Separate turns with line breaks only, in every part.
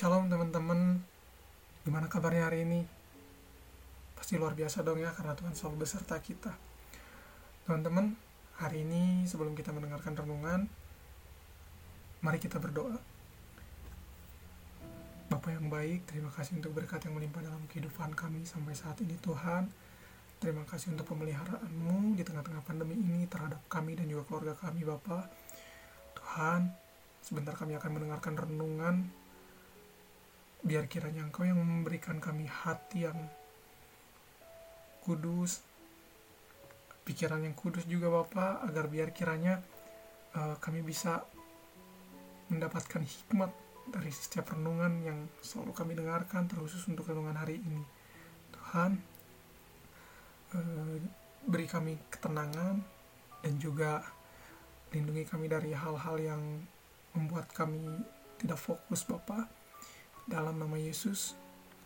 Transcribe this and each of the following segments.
Shalom teman-teman, gimana kabarnya hari ini? Pasti luar biasa dong ya, karena Tuhan selalu beserta kita. Teman-teman, hari ini sebelum kita mendengarkan renungan, mari kita berdoa. Bapak yang baik, terima kasih untuk berkat yang melimpah dalam kehidupan kami sampai saat ini Tuhan. Terima kasih untuk pemeliharaanmu di tengah-tengah pandemi ini terhadap kami dan juga keluarga kami Bapak. Tuhan, sebentar kami akan mendengarkan renungan biar kiranya engkau yang memberikan kami hati yang kudus pikiran yang kudus juga Bapak agar biar kiranya uh, kami bisa mendapatkan hikmat dari setiap renungan yang selalu kami dengarkan terkhusus untuk renungan hari ini. Tuhan uh, beri kami ketenangan dan juga lindungi kami dari hal-hal yang membuat kami tidak fokus Bapak dalam nama Yesus,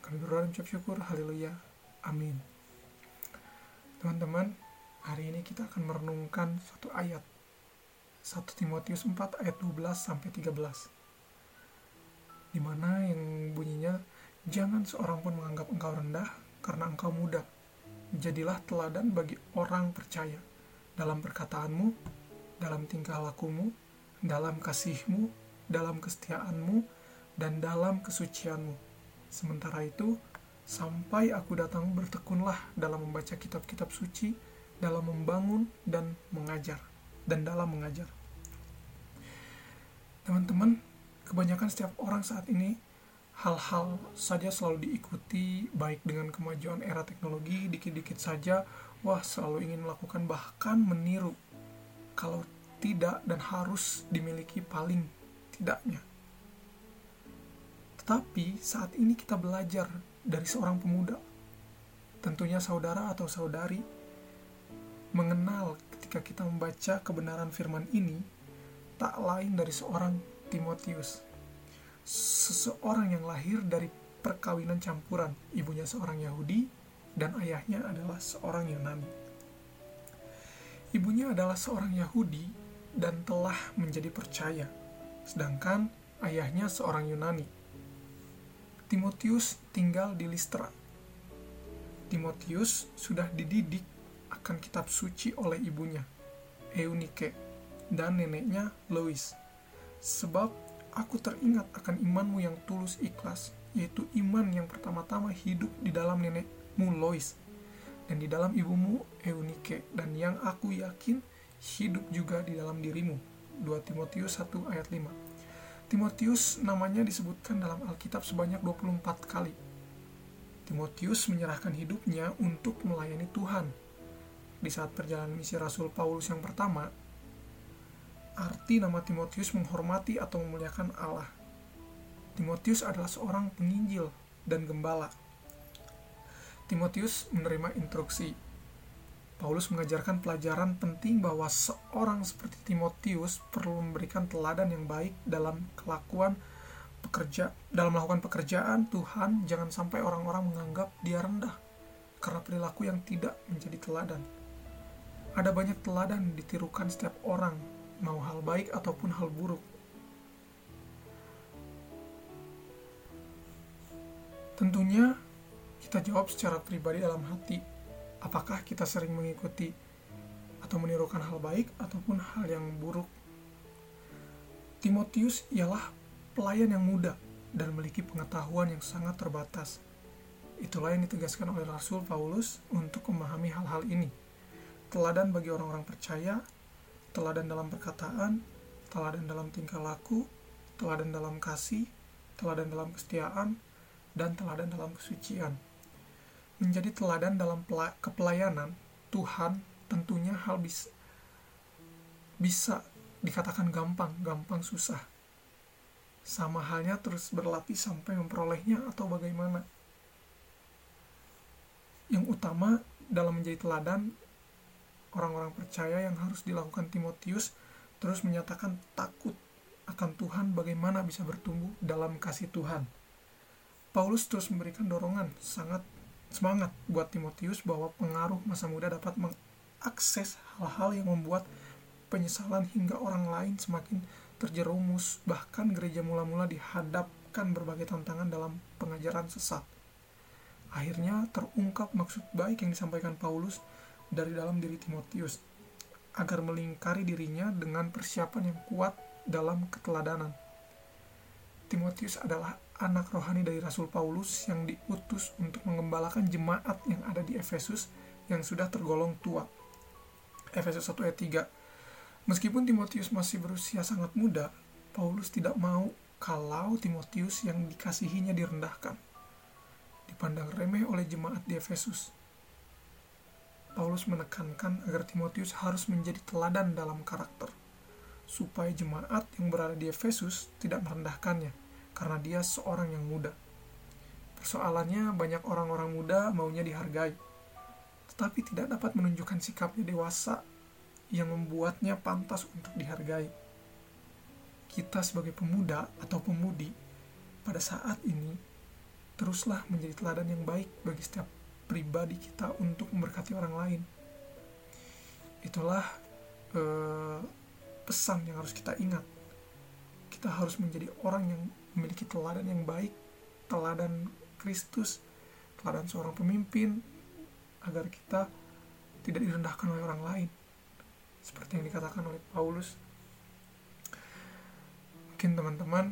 kami berdoa dan ucap syukur. Haleluya. Amin. Teman-teman, hari ini kita akan merenungkan satu ayat. 1 Timotius 4 ayat 12 sampai 13. Di mana yang bunyinya, jangan seorang pun menganggap engkau rendah karena engkau muda. Jadilah teladan bagi orang percaya dalam perkataanmu, dalam tingkah lakumu, dalam kasihmu, dalam kesetiaanmu, dan dalam kesucianmu. Sementara itu, sampai aku datang bertekunlah dalam membaca kitab-kitab suci, dalam membangun dan mengajar, dan dalam mengajar. Teman-teman, kebanyakan setiap orang saat ini hal-hal saja selalu diikuti baik dengan kemajuan era teknologi dikit-dikit saja wah selalu ingin melakukan bahkan meniru kalau tidak dan harus dimiliki paling tidaknya tetapi saat ini kita belajar dari seorang pemuda, tentunya saudara atau saudari, mengenal ketika kita membaca kebenaran firman ini, tak lain dari seorang Timotius. Seseorang yang lahir dari perkawinan campuran, ibunya seorang Yahudi dan ayahnya adalah seorang Yunani. Ibunya adalah seorang Yahudi dan telah menjadi percaya, sedangkan ayahnya seorang Yunani Timotius tinggal di Listra. Timotius sudah dididik akan kitab suci oleh ibunya, Eunike, dan neneknya Lois. Sebab aku teringat akan imanmu yang tulus ikhlas, yaitu iman yang pertama-tama hidup di dalam nenekmu Lois, dan di dalam ibumu Eunike, dan yang aku yakin hidup juga di dalam dirimu. 2 Timotius 1 ayat 5 Timotius namanya disebutkan dalam Alkitab sebanyak 24 kali. Timotius menyerahkan hidupnya untuk melayani Tuhan. Di saat perjalanan misi Rasul Paulus yang pertama, arti nama Timotius menghormati atau memuliakan Allah. Timotius adalah seorang penginjil dan gembala. Timotius menerima instruksi Paulus mengajarkan pelajaran penting bahwa seorang seperti Timotius perlu memberikan teladan yang baik dalam kelakuan pekerja dalam melakukan pekerjaan Tuhan jangan sampai orang-orang menganggap dia rendah karena perilaku yang tidak menjadi teladan. Ada banyak teladan ditirukan setiap orang, mau hal baik ataupun hal buruk. Tentunya kita jawab secara pribadi dalam hati apakah kita sering mengikuti atau menirukan hal baik ataupun hal yang buruk. Timotius ialah pelayan yang muda dan memiliki pengetahuan yang sangat terbatas. Itulah yang ditegaskan oleh Rasul Paulus untuk memahami hal-hal ini. Teladan bagi orang-orang percaya, teladan dalam perkataan, teladan dalam tingkah laku, teladan dalam kasih, teladan dalam kesetiaan, dan teladan dalam kesucian menjadi teladan dalam kepelayanan Tuhan tentunya hal bisa bisa dikatakan gampang, gampang susah. Sama halnya terus berlatih sampai memperolehnya atau bagaimana. Yang utama dalam menjadi teladan orang-orang percaya yang harus dilakukan Timotius terus menyatakan takut akan Tuhan bagaimana bisa bertumbuh dalam kasih Tuhan. Paulus terus memberikan dorongan sangat semangat buat Timotius bahwa pengaruh masa muda dapat mengakses hal-hal yang membuat penyesalan hingga orang lain semakin terjerumus bahkan gereja mula-mula dihadap mengalahkan berbagai tantangan dalam pengajaran sesat. Akhirnya terungkap maksud baik yang disampaikan Paulus dari dalam diri Timotius agar melingkari dirinya dengan persiapan yang kuat dalam keteladanan. Timotius adalah anak rohani dari Rasul Paulus yang diutus untuk mengembalakan jemaat yang ada di Efesus yang sudah tergolong tua. Efesus 1 ayat 3 Meskipun Timotius masih berusia sangat muda, Paulus tidak mau kalau Timotius yang dikasihinya direndahkan, dipandang remeh oleh jemaat di Efesus. Paulus menekankan agar Timotius harus menjadi teladan dalam karakter, supaya jemaat yang berada di Efesus tidak merendahkannya, karena dia seorang yang muda. Persoalannya, banyak orang-orang muda maunya dihargai, tetapi tidak dapat menunjukkan sikapnya dewasa yang membuatnya pantas untuk dihargai kita sebagai pemuda atau pemudi pada saat ini teruslah menjadi teladan yang baik bagi setiap pribadi kita untuk memberkati orang lain. Itulah eh, pesan yang harus kita ingat. Kita harus menjadi orang yang memiliki teladan yang baik, teladan Kristus, teladan seorang pemimpin, agar kita tidak direndahkan oleh orang lain. Seperti yang dikatakan oleh Paulus mungkin teman-teman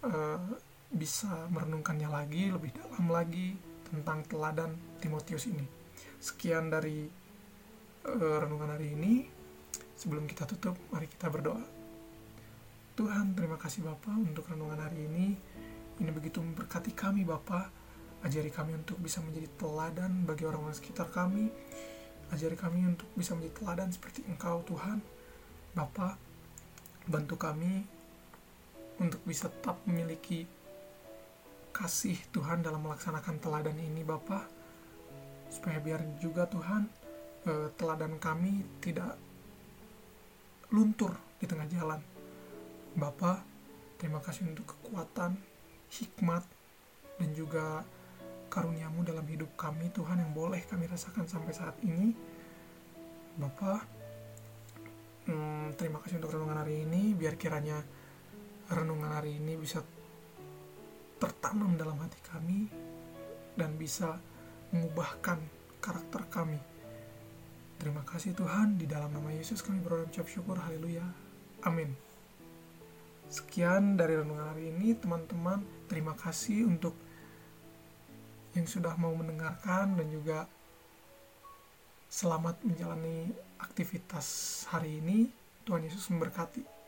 uh, bisa merenungkannya lagi lebih dalam lagi tentang teladan Timotius ini. Sekian dari uh, renungan hari ini. Sebelum kita tutup, mari kita berdoa. Tuhan, terima kasih Bapak untuk renungan hari ini. Ini begitu memberkati kami Bapak. Ajari kami untuk bisa menjadi teladan bagi orang-orang sekitar kami. Ajari kami untuk bisa menjadi teladan seperti Engkau Tuhan. Bapak, bantu kami untuk bisa tetap memiliki kasih Tuhan dalam melaksanakan teladan ini Bapak supaya biar juga Tuhan eh, teladan kami tidak luntur di tengah jalan Bapak terima kasih untuk kekuatan hikmat dan juga karuniamu dalam hidup kami Tuhan yang boleh kami rasakan sampai saat ini. Bapak hmm, terima kasih untuk renungan hari ini. Biar kiranya renungan hari ini bisa tertanam dalam hati kami dan bisa mengubahkan karakter kami. Terima kasih Tuhan, di dalam nama Yesus kami berdoa ucap syukur, haleluya, amin. Sekian dari renungan hari ini, teman-teman. Terima kasih untuk yang sudah mau mendengarkan dan juga selamat menjalani aktivitas hari ini. Tuhan Yesus memberkati.